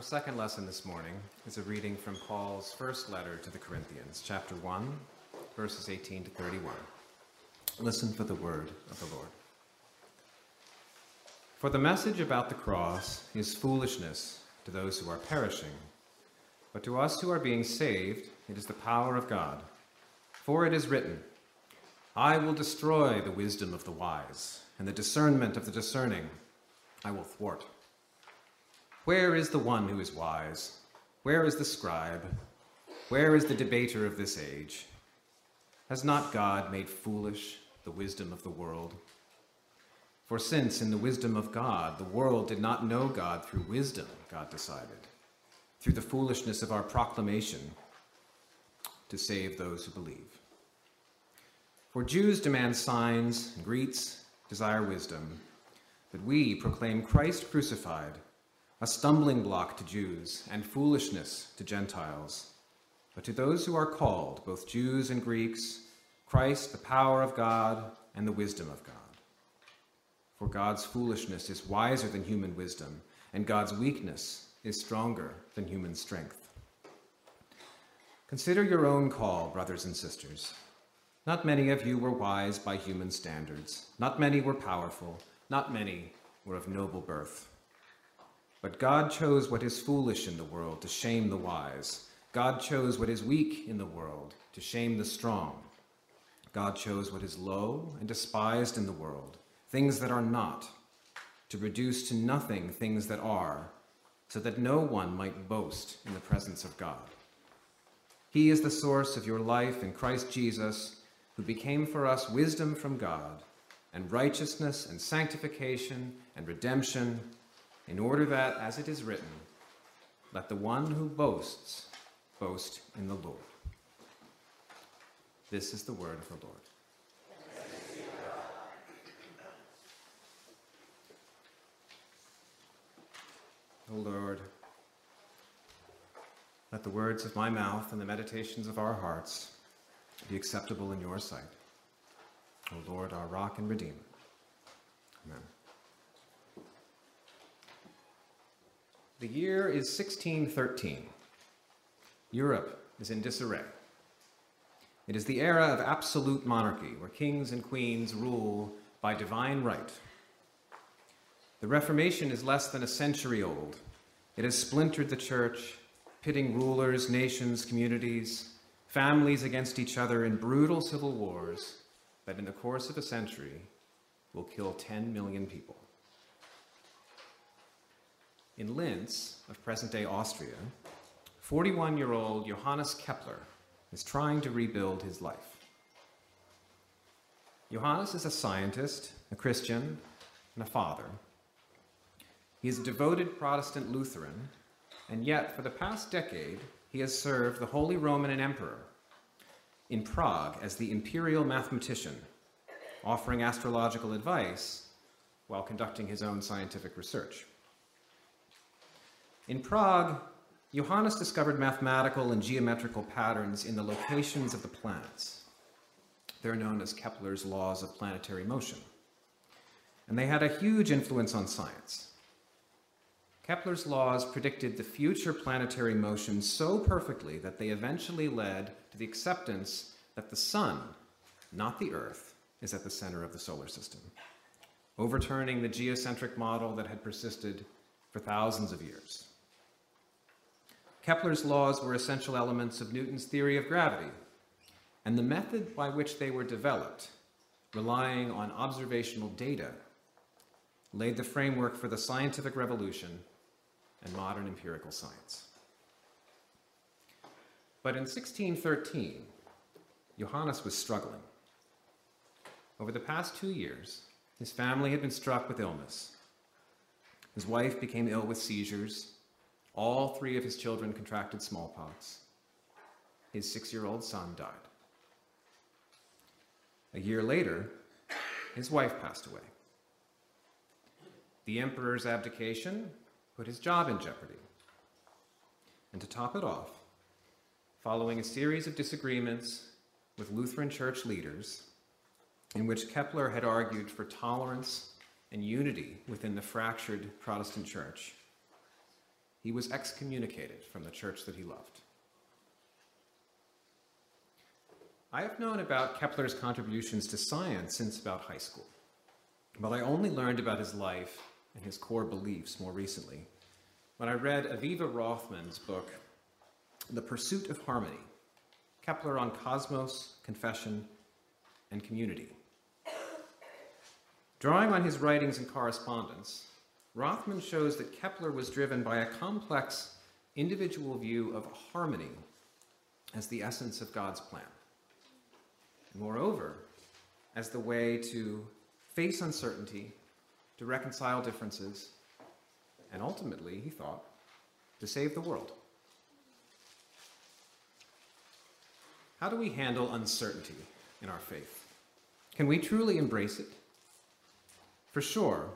Our second lesson this morning is a reading from Paul's first letter to the Corinthians, chapter 1, verses 18 to 31. Listen for the word of the Lord. For the message about the cross is foolishness to those who are perishing, but to us who are being saved, it is the power of God. For it is written, I will destroy the wisdom of the wise, and the discernment of the discerning I will thwart. Where is the one who is wise? Where is the scribe? Where is the debater of this age? Has not God made foolish the wisdom of the world? For since in the wisdom of God the world did not know God through wisdom, God decided, through the foolishness of our proclamation, to save those who believe. For Jews demand signs, Greeks desire wisdom, but we proclaim Christ crucified a stumbling block to Jews and foolishness to Gentiles. But to those who are called, both Jews and Greeks, Christ, the power of God and the wisdom of God. For God's foolishness is wiser than human wisdom, and God's weakness is stronger than human strength. Consider your own call, brothers and sisters. Not many of you were wise by human standards, not many were powerful, not many were of noble birth. But God chose what is foolish in the world to shame the wise. God chose what is weak in the world to shame the strong. God chose what is low and despised in the world, things that are not, to reduce to nothing things that are, so that no one might boast in the presence of God. He is the source of your life in Christ Jesus, who became for us wisdom from God, and righteousness and sanctification and redemption in order that, as it is written, let the one who boasts boast in the Lord. This is the word of the Lord. O Lord, let the words of my mouth and the meditations of our hearts be acceptable in your sight. O Lord, our rock and redeemer. Amen. The year is 1613. Europe is in disarray. It is the era of absolute monarchy, where kings and queens rule by divine right. The Reformation is less than a century old. It has splintered the church, pitting rulers, nations, communities, families against each other in brutal civil wars that, in the course of a century, will kill 10 million people. In Linz, of present day Austria, 41 year old Johannes Kepler is trying to rebuild his life. Johannes is a scientist, a Christian, and a father. He is a devoted Protestant Lutheran, and yet for the past decade, he has served the Holy Roman Emperor in Prague as the imperial mathematician, offering astrological advice while conducting his own scientific research. In Prague, Johannes discovered mathematical and geometrical patterns in the locations of the planets. They're known as Kepler's laws of planetary motion. And they had a huge influence on science. Kepler's laws predicted the future planetary motion so perfectly that they eventually led to the acceptance that the sun, not the Earth, is at the center of the solar system, overturning the geocentric model that had persisted for thousands of years. Kepler's laws were essential elements of Newton's theory of gravity, and the method by which they were developed, relying on observational data, laid the framework for the scientific revolution and modern empirical science. But in 1613, Johannes was struggling. Over the past two years, his family had been struck with illness. His wife became ill with seizures, all three of his children contracted smallpox. His six year old son died. A year later, his wife passed away. The emperor's abdication put his job in jeopardy. And to top it off, following a series of disagreements with Lutheran church leaders, in which Kepler had argued for tolerance and unity within the fractured Protestant church, he was excommunicated from the church that he loved. I have known about Kepler's contributions to science since about high school, but I only learned about his life and his core beliefs more recently when I read Aviva Rothman's book, The Pursuit of Harmony Kepler on Cosmos, Confession, and Community. Drawing on his writings and correspondence, Rothman shows that Kepler was driven by a complex individual view of harmony as the essence of God's plan. Moreover, as the way to face uncertainty, to reconcile differences, and ultimately, he thought, to save the world. How do we handle uncertainty in our faith? Can we truly embrace it? For sure,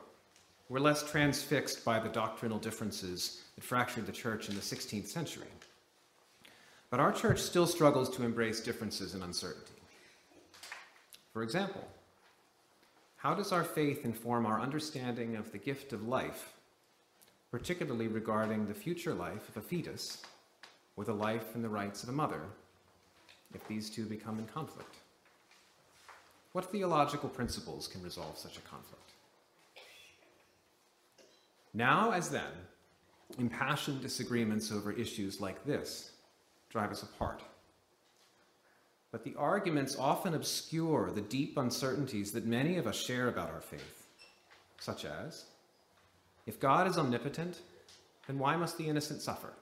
we're less transfixed by the doctrinal differences that fractured the church in the 16th century. But our church still struggles to embrace differences and uncertainty. For example, how does our faith inform our understanding of the gift of life, particularly regarding the future life of a fetus or the life and the rights of a mother, if these two become in conflict? What theological principles can resolve such a conflict? Now, as then, impassioned disagreements over issues like this drive us apart. But the arguments often obscure the deep uncertainties that many of us share about our faith, such as if God is omnipotent, then why must the innocent suffer?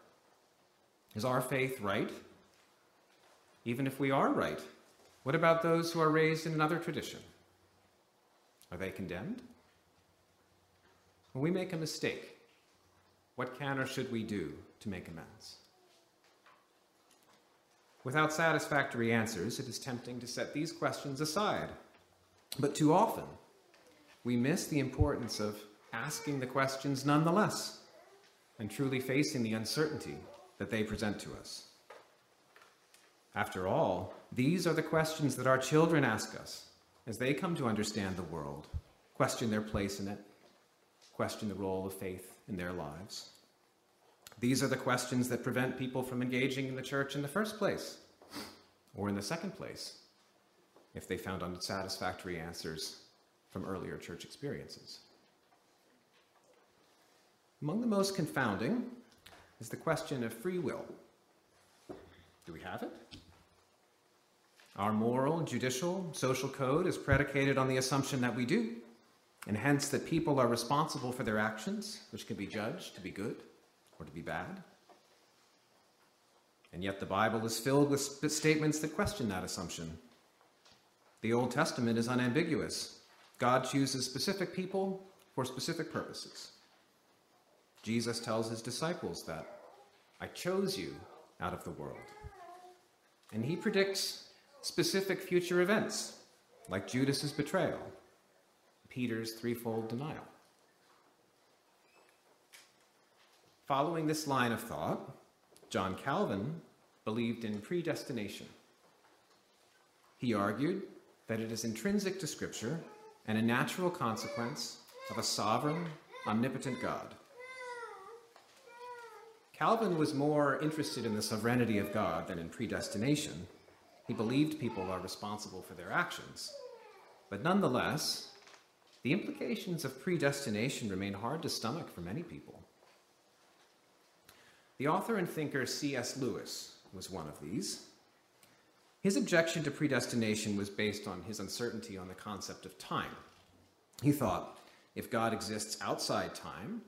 Is our faith right? Even if we are right, what about those who are raised in another tradition? Are they condemned? When we make a mistake, what can or should we do to make amends? Without satisfactory answers, it is tempting to set these questions aside. But too often, we miss the importance of asking the questions nonetheless and truly facing the uncertainty that they present to us. After all, these are the questions that our children ask us as they come to understand the world, question their place in it, question the role of faith in their lives. These are the questions that prevent people from engaging in the church in the first place, or in the second place, if they found unsatisfactory answers from earlier church experiences. Among the most confounding is the question of free will. Do we have it? Our moral, judicial, social code is predicated on the assumption that we do and hence that people are responsible for their actions, which can be judged to be good or to be bad. And yet the Bible is filled with statements that question that assumption. The Old Testament is unambiguous. God chooses specific people for specific purposes. Jesus tells his disciples that, I chose you out of the world. And he predicts specific future events, like Judas's betrayal Peter's threefold denial. Following this line of thought, John Calvin believed in predestination. He argued that it is intrinsic to Scripture and a natural consequence of a sovereign, omnipotent God. Calvin was more interested in the sovereignty of God than in predestination. He believed people are responsible for their actions. But nonetheless, the implications of predestination remain hard to stomach for many people. The author and thinker C.S. Lewis was one of these. His objection to predestination was based on his uncertainty on the concept of time. He thought, if God exists outside time,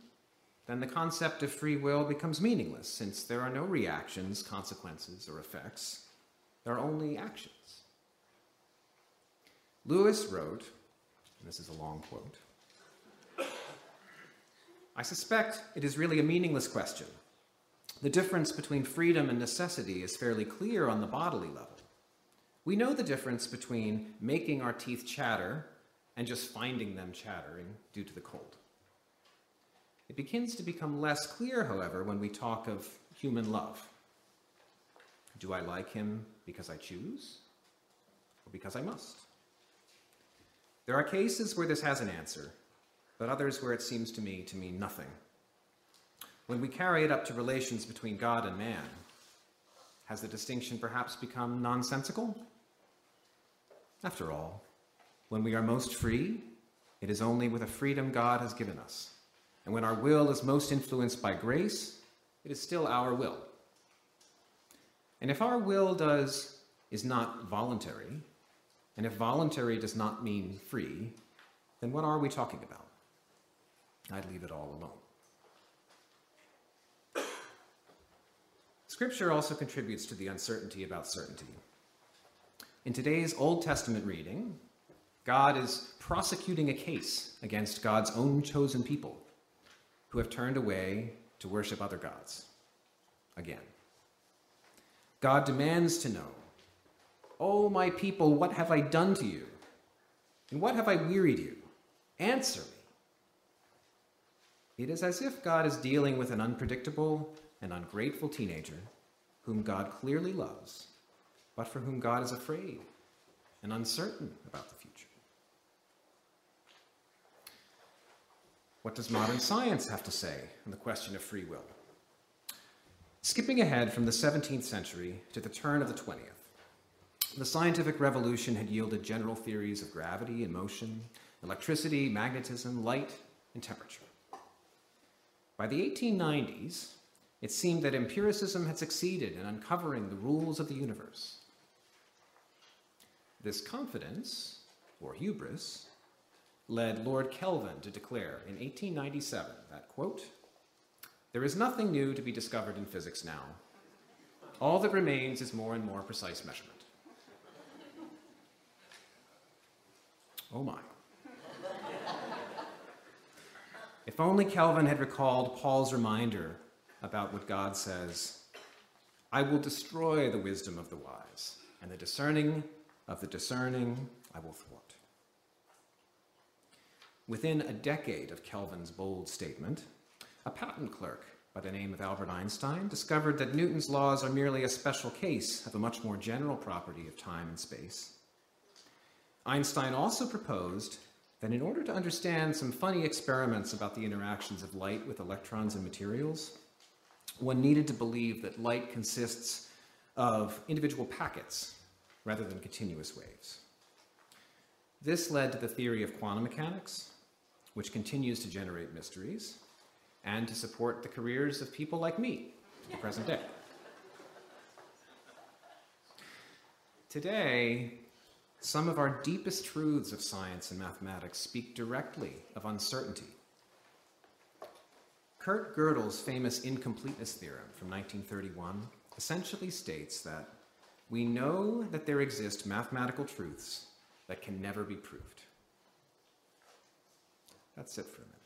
then the concept of free will becomes meaningless since there are no reactions, consequences, or effects. There are only actions. Lewis wrote this is a long quote. I suspect it is really a meaningless question. The difference between freedom and necessity is fairly clear on the bodily level. We know the difference between making our teeth chatter and just finding them chattering due to the cold. It begins to become less clear, however, when we talk of human love. Do I like him because I choose or because I must? There are cases where this has an answer, but others where it seems to me to mean nothing. when we carry it up to relations between God and man, has the distinction perhaps become nonsensical? After all, when we are most free, it is only with a freedom God has given us. And when our will is most influenced by grace, it is still our will. And if our will does is not voluntary, and if voluntary does not mean free, then what are we talking about? I'd leave it all alone. Scripture also contributes to the uncertainty about certainty. In today's Old Testament reading, God is prosecuting a case against God's own chosen people who have turned away to worship other gods. Again. God demands to know, O oh, my people, what have I done to you? And what have I wearied you? Answer me. It is as if God is dealing with an unpredictable and ungrateful teenager whom God clearly loves, but for whom God is afraid and uncertain about the future. What does modern science have to say on the question of free will? Skipping ahead from the 17th century to the turn of the 20th, the scientific revolution had yielded general theories of gravity and motion, electricity, magnetism, light, and temperature. By the 1890s, it seemed that empiricism had succeeded in uncovering the rules of the universe. This confidence, or hubris, led Lord Kelvin to declare in 1897 that, quote, there is nothing new to be discovered in physics now. All that remains is more and more precise measurement. Oh my. if only Kelvin had recalled Paul's reminder about what God says I will destroy the wisdom of the wise, and the discerning of the discerning I will thwart. Within a decade of Kelvin's bold statement, a patent clerk by the name of Albert Einstein discovered that Newton's laws are merely a special case of a much more general property of time and space. Einstein also proposed that in order to understand some funny experiments about the interactions of light with electrons and materials, one needed to believe that light consists of individual packets rather than continuous waves. This led to the theory of quantum mechanics, which continues to generate mysteries, and to support the careers of people like me to the present day. Today, some of our deepest truths of science and mathematics speak directly of uncertainty. Kurt Gödel's famous incompleteness theorem from 1931 essentially states that we know that there exist mathematical truths that can never be proved. That's it for a minute.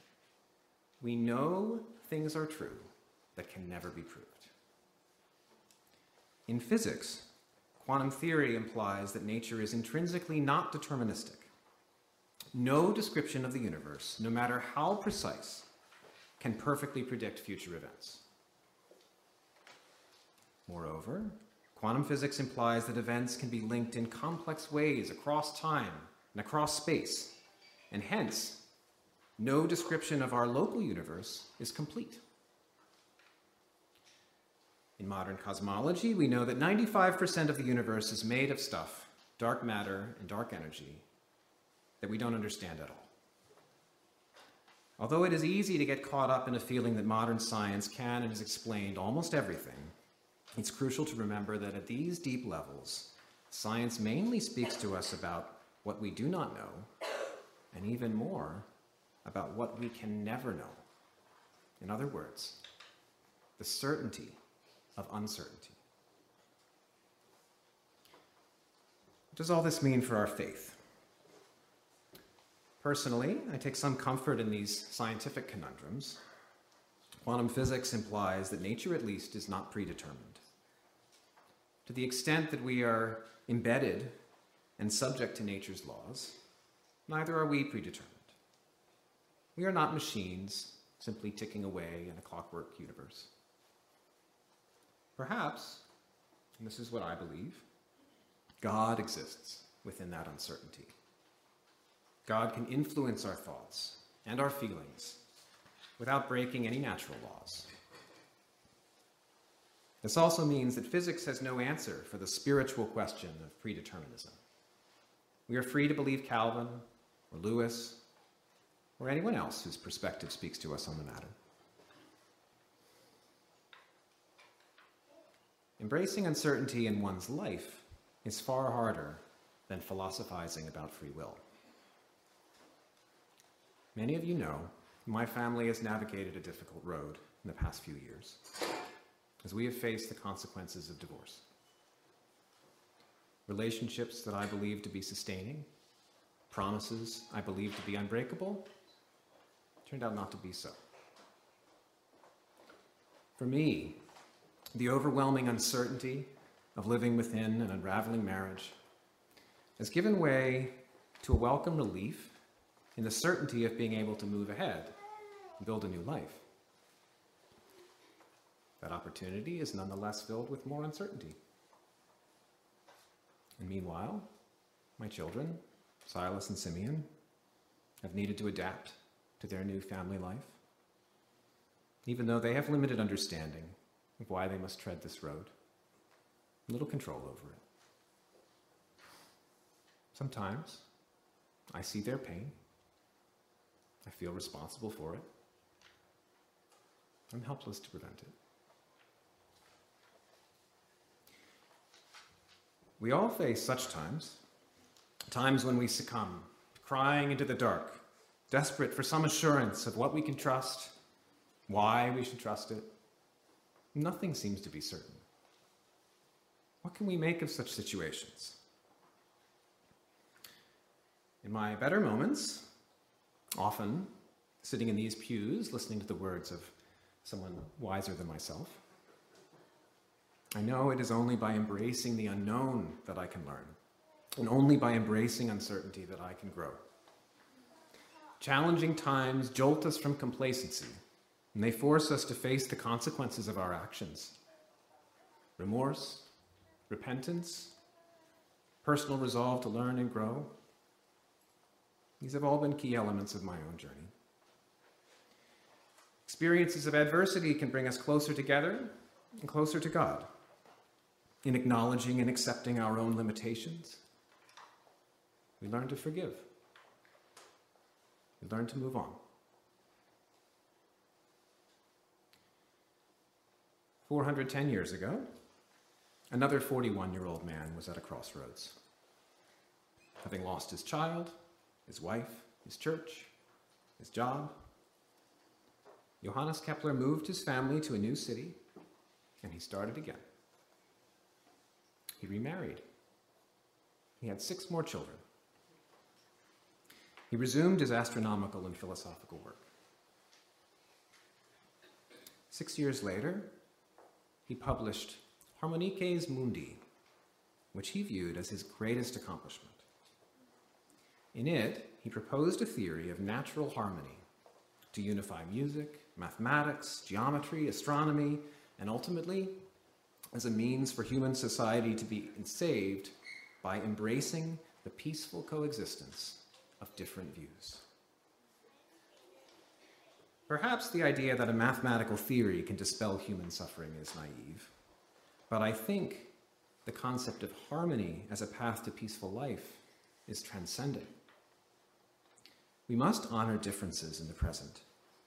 We know things are true that can never be proved. In physics, quantum theory implies that nature is intrinsically not deterministic. No description of the universe, no matter how precise, can perfectly predict future events. Moreover, quantum physics implies that events can be linked in complex ways across time and across space, and hence no description of our local universe is complete. In modern cosmology, we know that 95% of the universe is made of stuff, dark matter and dark energy, that we don't understand at all. Although it is easy to get caught up in a feeling that modern science can and has explained almost everything, it's crucial to remember that at these deep levels, science mainly speaks to us about what we do not know, and even more, about what we can never know. In other words, the certainty of uncertainty. What does all this mean for our faith? Personally, I take some comfort in these scientific conundrums. Quantum physics implies that nature, at least, is not predetermined. To the extent that we are embedded and subject to nature's laws, neither are we predetermined. We are not machines simply ticking away in a clockwork universe. Perhaps, and this is what I believe, God exists within that uncertainty. God can influence our thoughts and our feelings without breaking any natural laws. This also means that physics has no answer for the spiritual question of predeterminism. We are free to believe Calvin or Lewis or anyone else whose perspective speaks to us on the matter. Embracing uncertainty in one's life is far harder than philosophizing about free will. Many of you know my family has navigated a difficult road in the past few years as we have faced the consequences of divorce. Relationships that I believe to be sustaining, promises I believe to be unbreakable, turned out not to be so. For me, the overwhelming uncertainty of living within an unraveling marriage has given way to a welcome relief in the certainty of being able to move ahead and build a new life. That opportunity is nonetheless filled with more uncertainty. And meanwhile, my children, Silas and Simeon, have needed to adapt to their new family life, even though they have limited understanding of why they must tread this road, little control over it. Sometimes I see their pain, I feel responsible for it, I'm helpless to prevent it. We all face such times, times when we succumb, crying into the dark, desperate for some assurance of what we can trust, why we should trust it. Nothing seems to be certain. What can we make of such situations? In my better moments, often sitting in these pews listening to the words of someone wiser than myself, I know it is only by embracing the unknown that I can learn, and only by embracing uncertainty that I can grow. Challenging times jolt us from complacency, and they force us to face the consequences of our actions. Remorse, repentance, personal resolve to learn and grow. These have all been key elements of my own journey. Experiences of adversity can bring us closer together and closer to God in acknowledging and accepting our own limitations. We learn to forgive. We learn to move on. 410 years ago, another 41 year old man was at a crossroads. Having lost his child, his wife, his church, his job, Johannes Kepler moved his family to a new city and he started again. He remarried. He had six more children. He resumed his astronomical and philosophical work. Six years later, he published Harmonices Mundi, which he viewed as his greatest accomplishment. In it, he proposed a theory of natural harmony to unify music, mathematics, geometry, astronomy, and ultimately as a means for human society to be saved by embracing the peaceful coexistence of different views. Perhaps the idea that a mathematical theory can dispel human suffering is naive, but I think the concept of harmony as a path to peaceful life is transcendent. We must honor differences in the present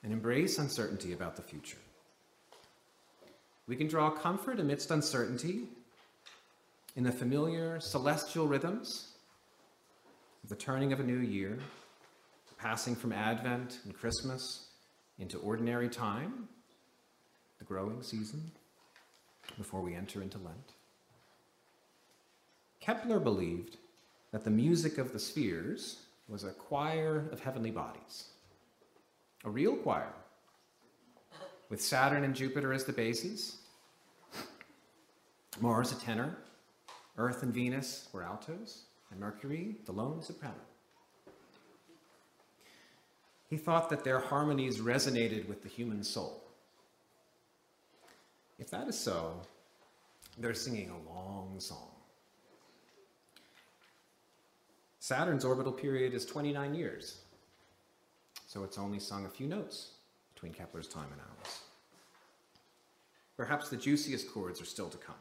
and embrace uncertainty about the future. We can draw comfort amidst uncertainty in the familiar celestial rhythms of the turning of a new year, passing from Advent and Christmas into ordinary time, the growing season, before we enter into Lent. Kepler believed that the music of the spheres was a choir of heavenly bodies, a real choir with Saturn and Jupiter as the basses, Mars a tenor, Earth and Venus were altos, and Mercury the lone soprano. He thought that their harmonies resonated with the human soul. If that is so, they're singing a long song. Saturn's orbital period is 29 years, so it's only sung a few notes between Kepler's time and ours. Perhaps the juiciest chords are still to come.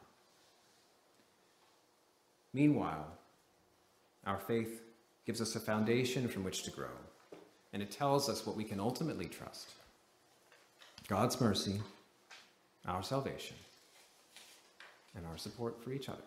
Meanwhile, our faith gives us a foundation from which to grow, and it tells us what we can ultimately trust God's mercy, our salvation, and our support for each other.